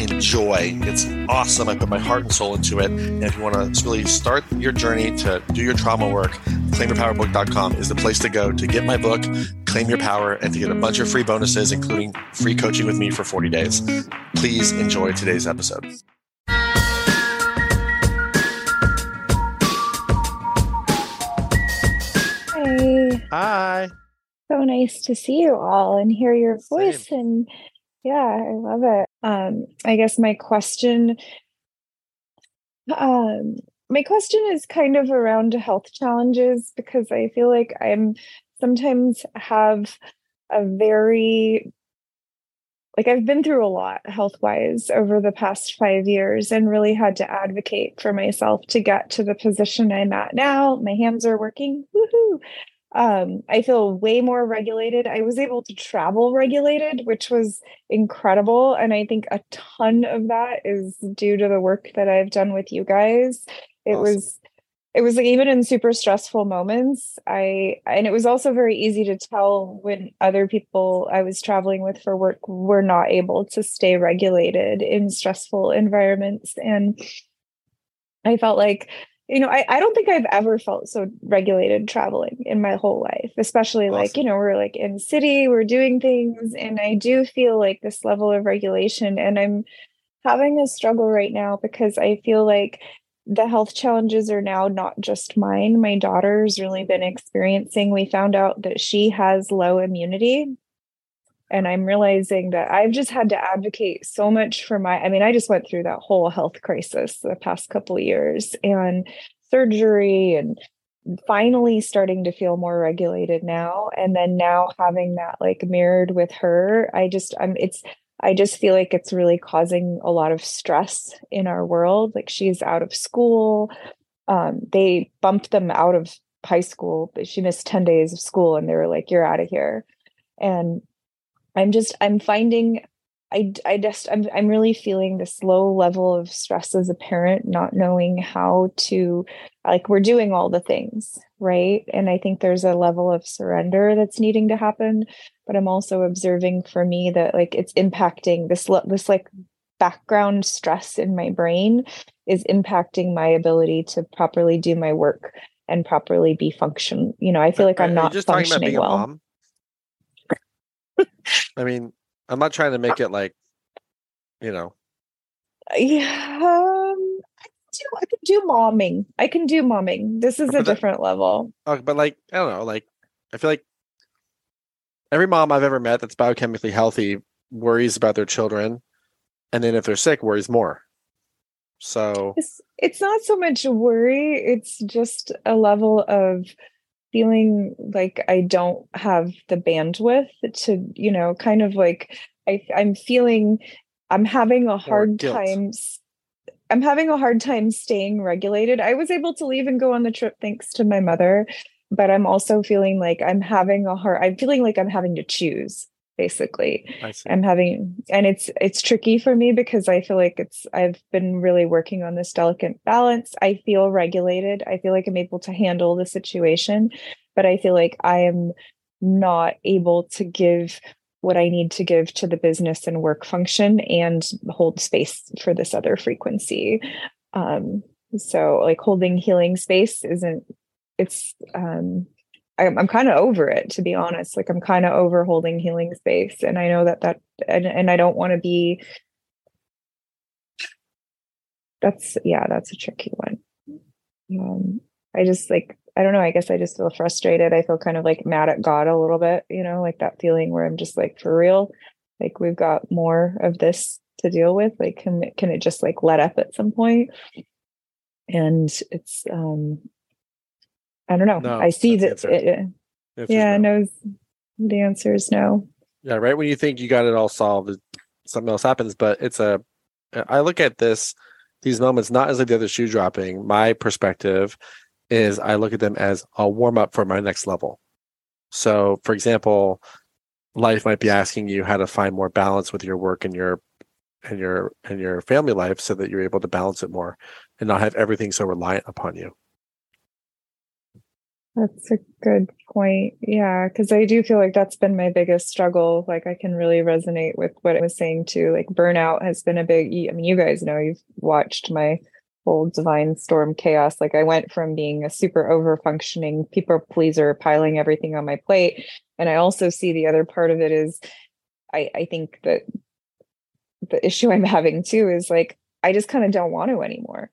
enjoy. It's awesome. I put my heart and soul into it. And if you want to really start your journey to do your trauma work, claimyourpowerbook.com is the place to go to get my book, Claim Your Power, and to get a bunch of free bonuses, including free coaching with me for 40 days. Please enjoy today's episode. Hi. Hi. So nice to see you all and hear your voice Same. and yeah, I love it. Um, I guess my question, um, my question is kind of around health challenges because I feel like I'm sometimes have a very like I've been through a lot health wise over the past five years and really had to advocate for myself to get to the position I'm at now. My hands are working. Woohoo! Um, I feel way more regulated. I was able to travel regulated, which was incredible. And I think a ton of that is due to the work that I've done with you guys. It Awesome. was it was like even in super stressful moments, I and it was also very easy to tell when other people I was traveling with for work were not able to stay regulated in stressful environments. And I felt like you know, I, I don't think I've ever felt so regulated traveling in my whole life, especially like, you know, we're like in city, we're doing things, and I do feel like this level of regulation. And I'm having a struggle right now because I feel like the health challenges are now not just mine. My daughter's really been experiencing, we found out that she has low immunity and i'm realizing that i've just had to advocate so much for my i mean i just went through that whole health crisis the past couple years and surgery and finally starting to feel more regulated now. And then now having that like mirrored with her i just i'm it's i just feel like it's really causing a lot of stress in our world. Like she's out of school. Um, they bumped them out of high school but she missed 10 days of school and they were like you're out of here. And I'm just I'm finding I I just I'm I'm really feeling this low level of stress as a parent, not knowing how to like we're doing all the things, right? And I think there's a level of surrender that's needing to happen, but I'm also observing for me that like it's impacting this this like background stress in my brain is impacting my ability to properly do my work and properly be function. You know, I feel like I'm not just functioning well. I mean, I'm not trying to make it like, you know, Yeah, um, I can do I can do momming. I can do momming. This is a But that- different level. uh, but like, I don't know, like, I feel like every mom I've ever met that's biochemically healthy worries about their children, and then if they're sick, worries more. So It's it's not so much worry, it's just a level of feeling like I don't have the bandwidth to, you know, kind of like I I'm feeling I'm having a hard time I'm having a hard time staying regulated. I was able to leave and go on the trip thanks to my mother, but I'm also feeling like I'm having a hard I'm feeling like I'm having to choose basically. I'm having and it's it's tricky for me because I feel like it's I've been really working on this delicate balance. I feel regulated. I feel like I'm able to handle the situation, but I feel like I am not able to give what I need to give to the business and work function and hold space for this other frequency. Um so like holding healing space isn't it's um I'm, I'm kind of over it to be honest. Like i'm kind of over holding healing space and i know that that and, and i don't want to be that's yeah that's a tricky one. Um i just like i don't know i guess i just feel frustrated. I feel kind of like mad at god a little bit you know like that feeling where i'm just like for real like we've got more of this to deal with like can can it just like let up at some point? And it's um i don't know No, i see that it, The yeah, no. no. The answer is no. Yeah, right when you think you got it all solved, something else happens. But it's a, I look at this, these moments not as like the other shoe dropping. My perspective is I look at them as a warm up for my next level. So, for example, life might be asking you how to find more balance with your work and your and your and your family life so that you're able to balance it more and not have everything so reliant upon you. That's a good point. Yeah, because I do feel like that's been my biggest struggle. Like I can really resonate with what I was saying too. Like burnout has been a big. I mean, you guys know you've watched my whole divine storm chaos. Like I went from being a super over functioning people pleaser, piling everything on my plate, and I also see the other part of it is, I I think that the issue I'm having too is like I just kind of don't want to anymore.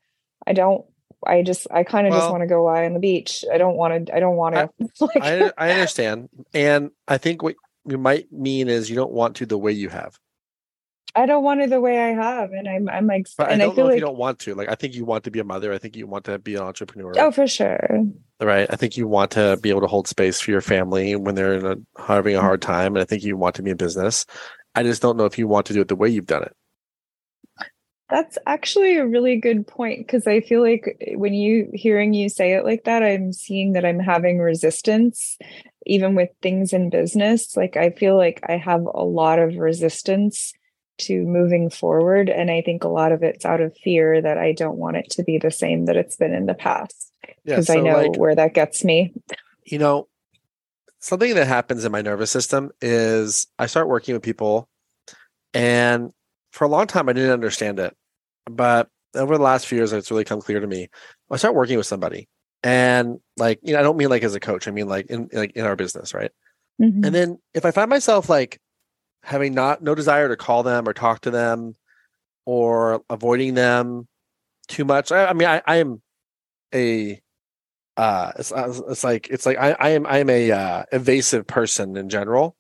I don't I just I kind of well, just want to go lie on the beach. I don't want to I don't want to like, I, I understand. And I think what you might mean is you don't want to the way you have. I don't want it the way I have, and I'm I'm like, but and I don't I feel know like you don't want to. Like, I think you want to be a mother. I think you want to be an entrepreneur. Oh, for sure. Right. I think you want to be able to hold space for your family when they're in a, having a hard time, and I think you want to be in business. I just don't know if you want to do it the way you've done it. That's actually a really good point because I feel like eh, when you hearing you say it like that, I'm seeing that I'm having resistance even with things in business. Like I feel like I have a lot of resistance to moving forward. And I think a lot of it's out of fear that I don't want it to be the same that it's been in the past. Because yeah, so I know like, where that gets me. You know, something that happens in my nervous system is I start working with people and for a long time I didn't understand it. But over the last few years, it's really come clear to me. I start working with somebody, and like you know, I don't mean like as a coach. I mean like in like in our business, right? Mm-hmm. And then if I find myself like having not no desire to call them or talk to them, or avoiding them too much, I, I mean, I, I am a uh it's, it's like it's like I, I am I am a uh, evasive person in general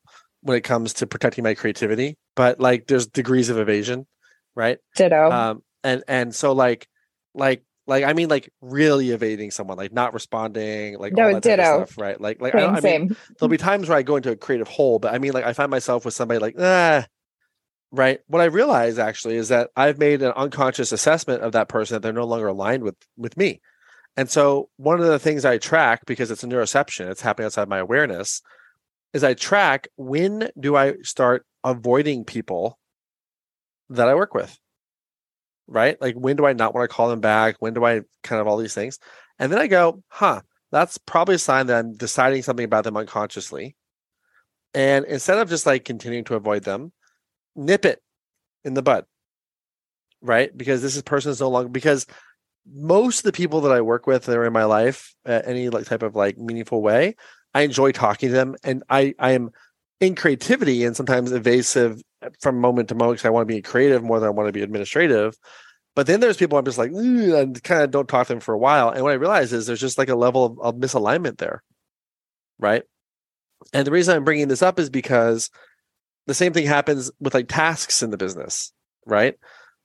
when it comes to protecting my creativity but like there's degrees of evasion right ditto um and and so like like like I mean like really evading someone, like not responding, like no, all that ditto. stuff, right? Like like same, I, I same. mean, there'll be times where I go into a creative hole, but I mean like I find myself with somebody like ah, right. What I realize actually is that I've made an unconscious assessment of that person that they're no longer aligned with with me, and so one of the things I track because it's a neuroception, it's happening outside my awareness, is I track when do I start avoiding people that I work with right? Like when do I not want to call them back? When do I kind of all these things? And then I go, huh, that's probably a sign that I'm deciding something about them unconsciously. And instead of just like continuing to avoid them, nip it in the bud. Right? Because this is person is no longer because most of the people that I work with that are in my life at any like type of like meaningful way, I enjoy talking to them and I I am in creativity and sometimes evasive from moment to moment because I want to be creative more than I want to be administrative. But then there's people I'm just like, and kind of don't talk to them for a while. And what I realize is there's just like a level of, of misalignment there. Right. And the reason I'm bringing this up is because the same thing happens with like tasks in the business. Right.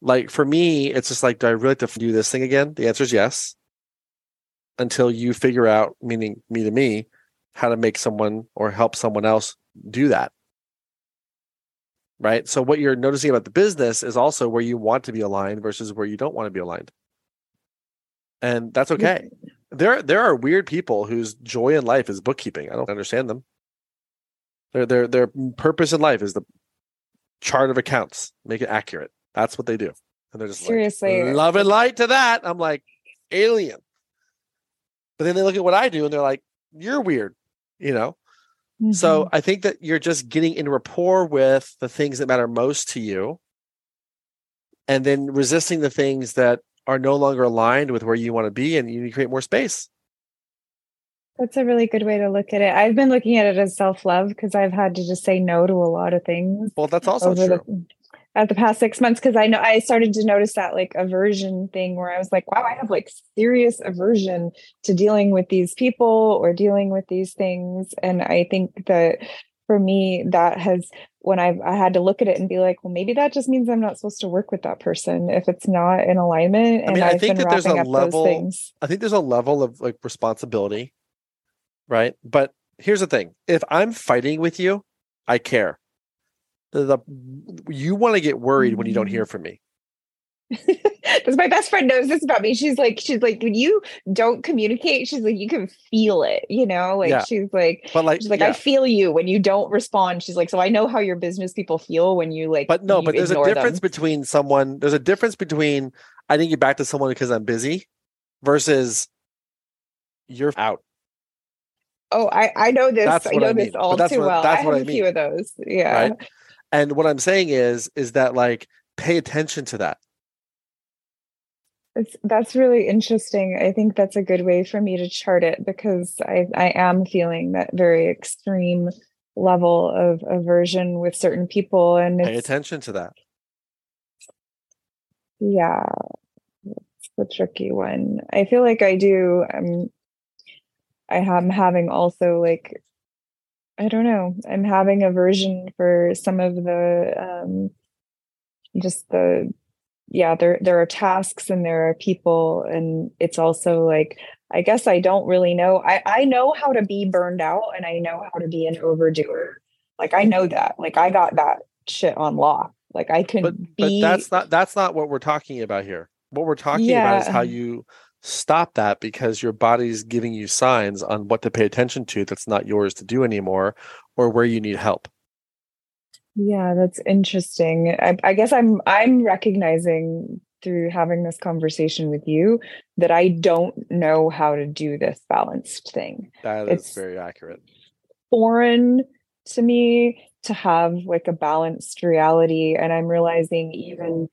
Like for me, it's just like, do I really have to do this thing again? The answer is yes. Until you figure out, meaning me to me, how to make someone or help someone else do that right? So what you're noticing about the business is also where you want to be aligned versus where you don't want to be aligned. And that's okay. Mm-hmm. There there are weird people whose joy in life is bookkeeping. I don't understand them. Their their their purpose in life is the chart of accounts, make it accurate. That's what they do. And they're just seriously like, love and light to that. I'm like alien. But then they look at what I do and they're like, you're weird, you know? Mm-hmm. So I think that you're just getting in rapport with the things that matter most to you and then resisting the things that are no longer aligned with where you want to be and you need to create more space. That's a really good way to look at it. I've been looking at it as self love because I've had to just say no to a lot of things. Well, that's also true. The, at the past six months because I know I started to notice that like aversion thing where I was like, wow, I have like serious aversion to dealing with these people or dealing with these things. And I think that for me, that has when I've I had to look at it and be like, well, maybe that just means I'm not supposed to work with that person if it's not in alignment. And I, mean, I think that there's a level. I think there's a level of like responsibility, right? But here's the thing: if I'm fighting with you, I care the, you want to get worried when you don't hear mm. from me. because my best friend knows this about me. She's like, she's like, when you don't communicate, she's like, you can feel it, you know? Like Yeah. she's like, But like, she's like, yeah. I feel you when you don't respond. She's like, so I know how your business people feel when you like but no, but there's a ignore them. difference between someone. There's a difference between I didn't get back to someone because I'm busy, versus you're out. Oh, I I know this. I know I this mean. But all too what- well. that's I what have I a few of those. Yeah. Right. And what I'm saying is, is that like pay attention to that. It's, that's really interesting. I think that's a good way for me to chart it because I, I am feeling that very extreme level of aversion with certain people. And Pay attention to that. yeah, it's the tricky one. I feel like I do. Um, I am having also like, I don't know, I'm having aversion for some of the, um, just the yeah there there are tasks and there are people and it's also like i guess i don't really know. I i know how to be burned out and i know how to be an overdoer. Like i know that. Like i got that shit on lock like i can But be but that's not that's not what we're talking about here. What we're talking about is how you stop that because your body's giving you signs on what to pay attention to that's not yours to do anymore or where you need help. yeah that's interesting I, I guess i'm i'm recognizing through having this conversation with you that i don't know how to do this balanced thing That is It's- very accurate. foreign to me to have like a balanced reality and i'm realizing even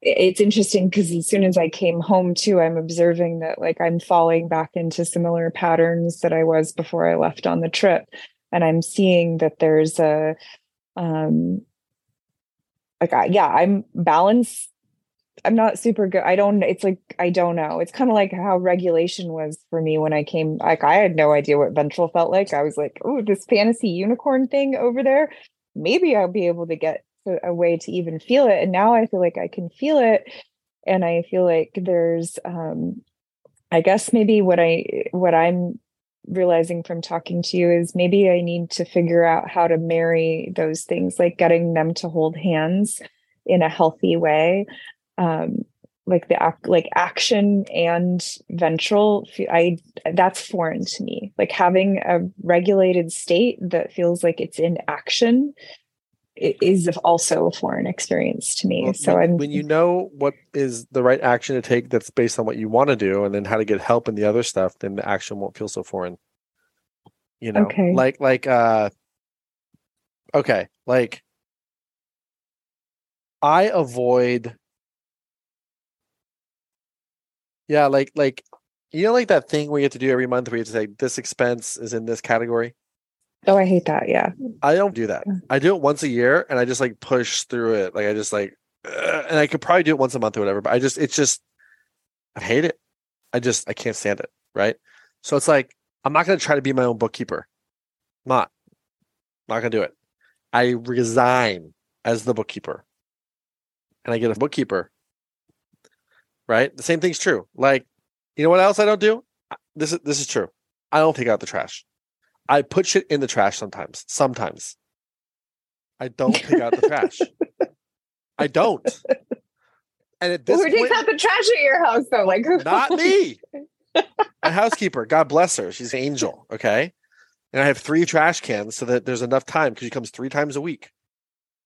it's interesting because as soon as i came home too i'm observing that like i'm falling back into similar patterns that i was before i left on the trip. And i'm seeing that there's a um like I, yeah i'm balanced i'm not super good i don't it's like i don't know. It's kind of like how regulation was for me when i came like i had no idea what ventral felt like. I was like oh this fantasy unicorn thing over there. Maybe i'll be able to get a, way to even feel it and now i feel like i can feel it and i feel like there's um i guess maybe what i what i'm realizing from talking to you is maybe i need to figure out how to marry those things like getting them to hold hands in a healthy way um like the act like action and ventral i that's foreign to me. Like having a regulated state that feels like it's in action i- is also a foreign experience to me Well, so when, i'm when you know what is the right action to take that's based on what you want to do and then how to get help in the other stuff, then the action won't feel so foreign. You know, Okay. like like uh okay, like I avoid yeah, like like you know like that thing where you have to do every month where you have to say this expense is in this category. Oh i hate that yeah I don't do that. I do it once a year and I just like push through it. Like I just like, "Ugh," and I could probably do it once a month or whatever, but I just, it's just, I hate it. I just, I can't stand it. Right. So it's like, I'm not going to try to be my own bookkeeper. I'm not, not going to do it. I resign as the bookkeeper and I get a bookkeeper. Right. The same thing's true. Like, you know what else I don't do? This is, this is true. I don't take out the trash. I put shit in the trash sometimes. Sometimes. I don't take out the trash. I don't. And at this who takes out the trash at your house though like who not me. My housekeeper, God bless her. She's an angel. Okay. And I have three trash cans so that there's enough time because she comes three times a week.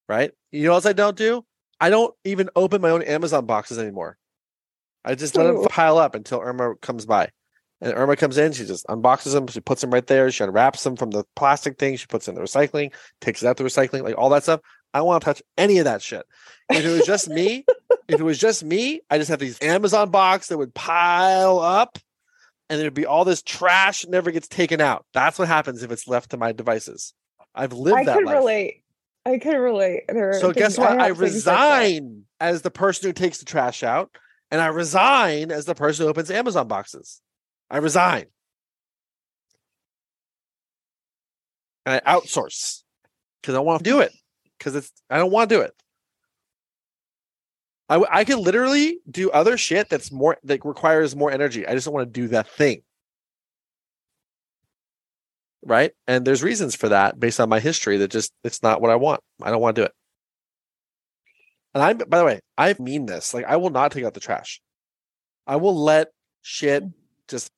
Right. You know what else I don't do? I don't even open my own Amazon boxes anymore. I just let them pile up until Irma comes by. And Irma comes in, she just unboxes them, she puts them right there, she unwraps them from the plastic thing, she puts in the recycling, takes it out the recycling, like all that stuff. I don't want to touch any of that shit. If it was just me, if it was just me, I just have these Amazon box that would pile up and there'd be all this trash never gets taken out. That's what happens if it's left to my devices. I've lived I that could life. relate. I could relate. There So guess what? I, have things like resign as the person who takes the trash out, and I resign as the person who opens Amazon boxes. I resign. And I outsource because I want to do it because it's I don't want to do it. I, I could literally do other shit that's more that requires more energy. I just don't want to do that thing. Right? And there's reasons for that based on my history that just it's not what I want. I don't want to do it. And I, by the way, I mean this. Like, I will not take out the trash. I will let shit just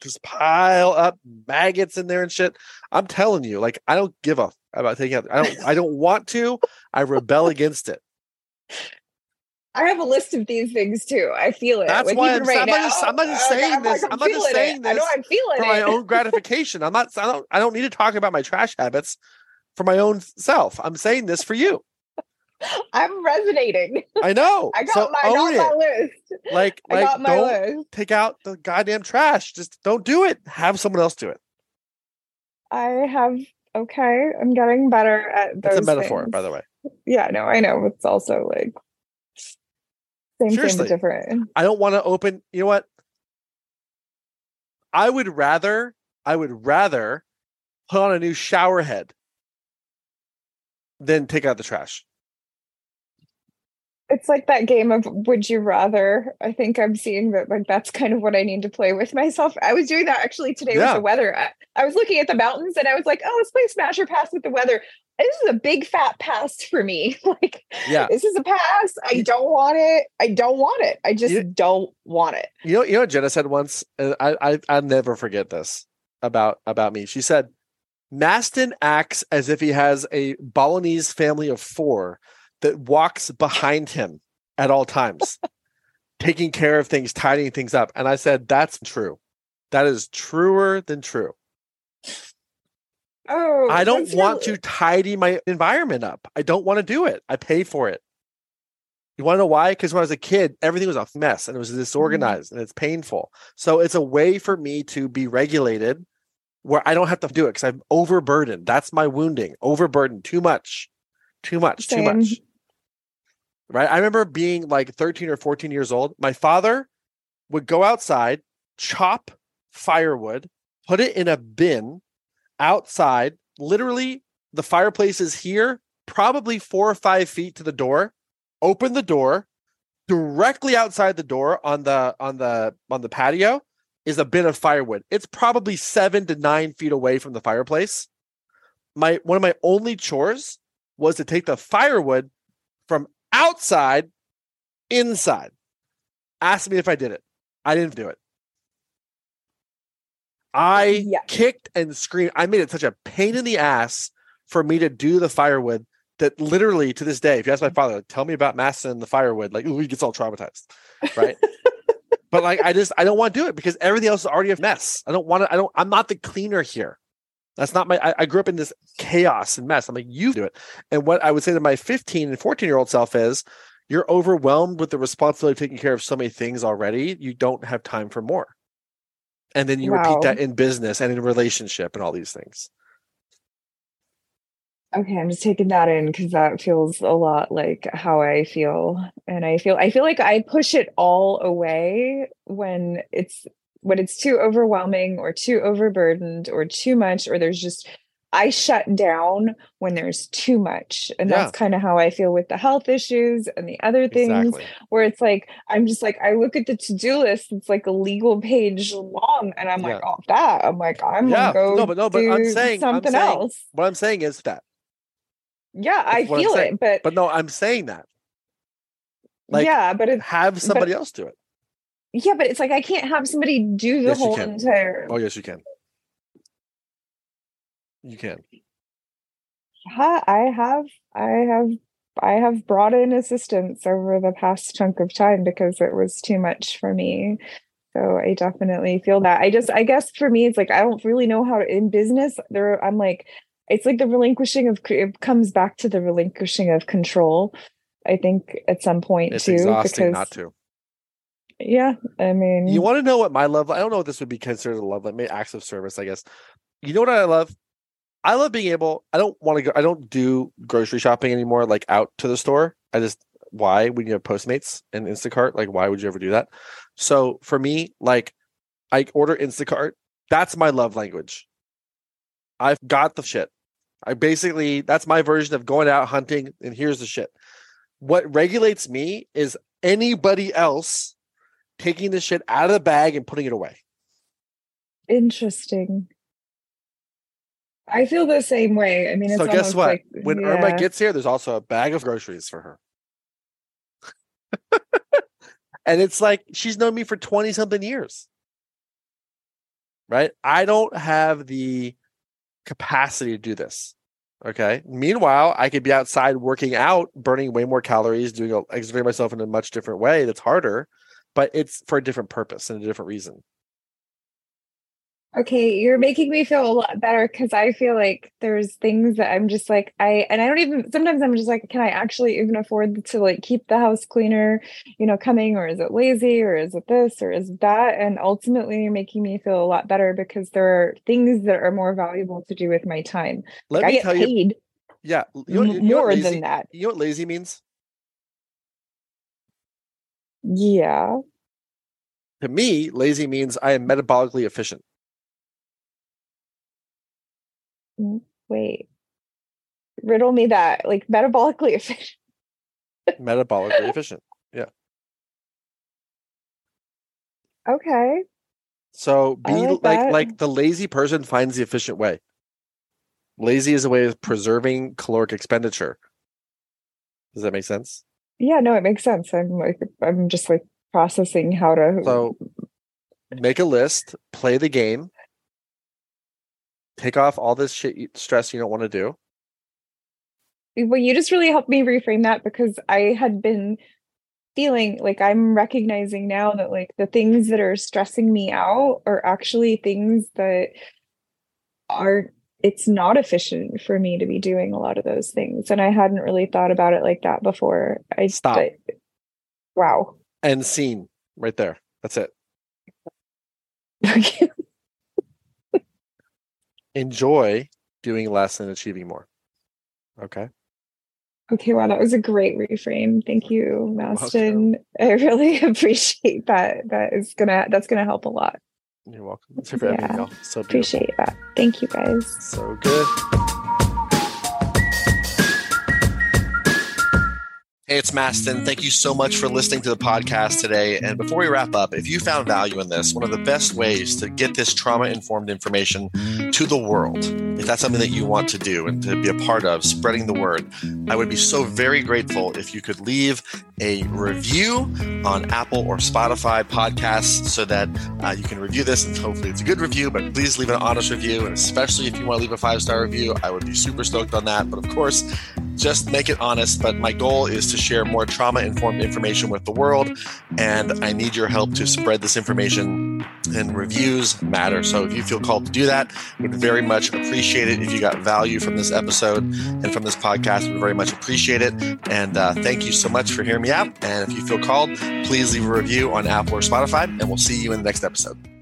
just pile up maggots in there and shit. I'm telling you, like, I don't give a f- about taking out. I don't. I don't want to. I rebel against it. I have a list of these things too. I feel it. That's Like, why I'm, right I'm not just. I'm not just saying I'm like, this. I'm I'm not just saying it. I know this I'm feeling for my it. own gratification. I'm not. I don't. I don't need to talk about my trash habits for my own self. I'm saying this for you. I'm resonating. I know. I got so my, own got it. list. Like, I like got my don't list. take out the goddamn trash. Just don't do it. Have someone else do it. I have okay. I'm getting better at those. It's a metaphor, things. by the way. Yeah, no, I know. It's also like same Seriously. but different. I don't want to open. You know what? I would rather. I would rather put on a new shower head than take out the trash. It's like that game of would you rather. I think I'm seeing that like that's kind of what I need to play with myself. I was doing that actually today Yeah. with the weather. I, I was looking at the mountains and I was like, oh, let's play smash or pass with the weather. This is a big fat pass for me. like Yeah. this is a pass. I don't want it. I don't want it. I just You- don't want it. You know, you know what Jenna said once, and I, I I'll never forget this about about me. She said, Mastin acts as if he has a Balinese family of four that walks behind him at all times, taking care of things, tidying things up. And I said, That's true. That is truer than true. Oh, I don't want to tidy my environment up. I don't want to do it. I pay for it. You want to know why? Because when I was a kid, everything was a mess and it was disorganized and it's painful. So it's a way for me to be regulated where I don't have to do it because I'm overburdened. That's my wounding. Overburdened. Too much. Too much. Too much. Right. I remember being like 13 or 14 years old. My father would go outside, chop firewood, put it in a bin outside. Literally, the fireplace is here, probably four or five feet to the door. Open the door. Directly outside the door on the on the on the patio is a bin of firewood. It's probably seven to nine feet away from the fireplace. My one of my only chores was to take the firewood from outside inside. Asked me if I did it. I didn't do it. I uh, Yeah. kicked and screamed. I made it such a pain in the ass for me to do the firewood that literally to this day, if you ask my mm-hmm. father, like, tell me about Mastin and the firewood, like ooh, he gets all traumatized. Right. but like I just I don't want to do it because everything else is already a mess. I don't want to, I don't, I'm not the cleaner here. That's not my I, I grew up in this chaos and mess. I'm like, you do it. And what I would say to my 15 and 14 year old self is you're overwhelmed with the responsibility of taking care of so many things already. You don't have time for more. And then you Wow. repeat that in business and in relationship and all these things. Okay, I'm just taking that in because that feels a lot like how I feel. And I feel I feel like I push it all away when it's when it's too overwhelming or too overburdened or too much or there's just I shut down when there's too much. And Yeah. that's kind of how I feel with the health issues and the other things Exactly. where it's like I'm just like I look at the to-do list, it's like a legal page long, and I'm like, Yeah. off that. I'm like, I'm Yeah. gonna go No, but no, but I'm do saying- I'm something saying- else. What I'm saying is that. Yeah, I That's I'm feel it, but, But no, I'm saying that. like, yeah, but Have somebody else do it. Yeah, but it's like I can't have somebody do the Yes, whole entire. Oh yes, you can. You can. Ha- I have, I have, I have brought in assistance over the past chunk of time because it was too much for me. So I definitely feel that. I just, I guess for me, it's like I don't really know how to in business. There, I'm like, it's like the relinquishing of. It comes back to the relinquishing of control. I think at some point It's too, exhausting because not to. Yeah, I mean, You want to know what my love? I don't know if this would be considered a love, like acts of service, I guess. You know what I love? I love being able. I don't want to go. I don't do grocery shopping anymore, like out to the store. I just why when you have Postmates and Instacart, like why would you ever do that? So for me, like I order Instacart. That's my love language. I've got the shit. I basically that's my version of going out hunting. And here's the shit. What regulates me is anybody else taking the shit out of the bag and putting it away. Interesting. I feel the same way. I mean, it's so guess what? like when Irma gets here, there's also a bag of groceries for her. and it's like she's known me for 20 something years. Right? I don't have the capacity to do this. Okay. Meanwhile, I could be outside working out, burning way more calories, doing exerting myself in a much different way that's harder, but it's for a different purpose and a different reason. Okay, you're making me feel a lot better because I feel like there's things that I'm just like I and I don't even sometimes I'm just like, can I actually even afford to like keep the house cleaner, you know, coming, or is it lazy, or is it this, or is that? And ultimately, you're making me feel a lot better because there are things that are more valuable to do with my time. Let like, me I get tell paid you. Yeah, you know, you know more lazy, than that. You know what lazy means? Yeah. To me, lazy means I am metabolically efficient. Mm, wait. Riddle me that. Like metabolically efficient. metabolically efficient. Yeah. Okay. So be like like like the lazy person finds the efficient way. Lazy is a way of preserving caloric expenditure. Does that make sense? Yeah, no, it makes sense. I'm like I'm just like processing how to So make a list, play the game, take off all this shit you- stress you don't want to do. well you just really helped me reframe that because i had been feeling like i'm recognizing now that like the things that are stressing me out are actually things that are it's not efficient for me to be doing a lot of those things and i hadn't really thought about it like that before i Stop. I- wow And scene right there. That's it. Enjoy doing less and achieving more. Okay. okay wow that was a great reframe thank you Mastin i really appreciate that that is gonna that's gonna help a lot You're welcome. Let's hear for Ebony, Yeah. y'all. So beautiful. appreciate that thank you guys So good. Hey, it's Mastin. Thank you so much for listening to the podcast today. And before we wrap up, if you found value in this, one of the best ways to get this trauma informed information to the world, if that's something that you want to do and to be a part of, spreading the word, I would be so very grateful if you could leave a review on Apple or Spotify podcasts so that uh, you can review this and hopefully it's a good review, but please leave an honest review. And especially if you want to leave a five star review, I would be super stoked on that. But of course, just make it honest. But my goal is to share more trauma informed information with the world. And I need your help to spread this information. And reviews matter. So if you feel called to do that, would very much appreciate it. If you got value from this episode and from this podcast, would very much appreciate it. And uh, thank you so much for hearing me out. And if you feel called, please leave a review on Apple or Spotify, and we'll see you in the next episode.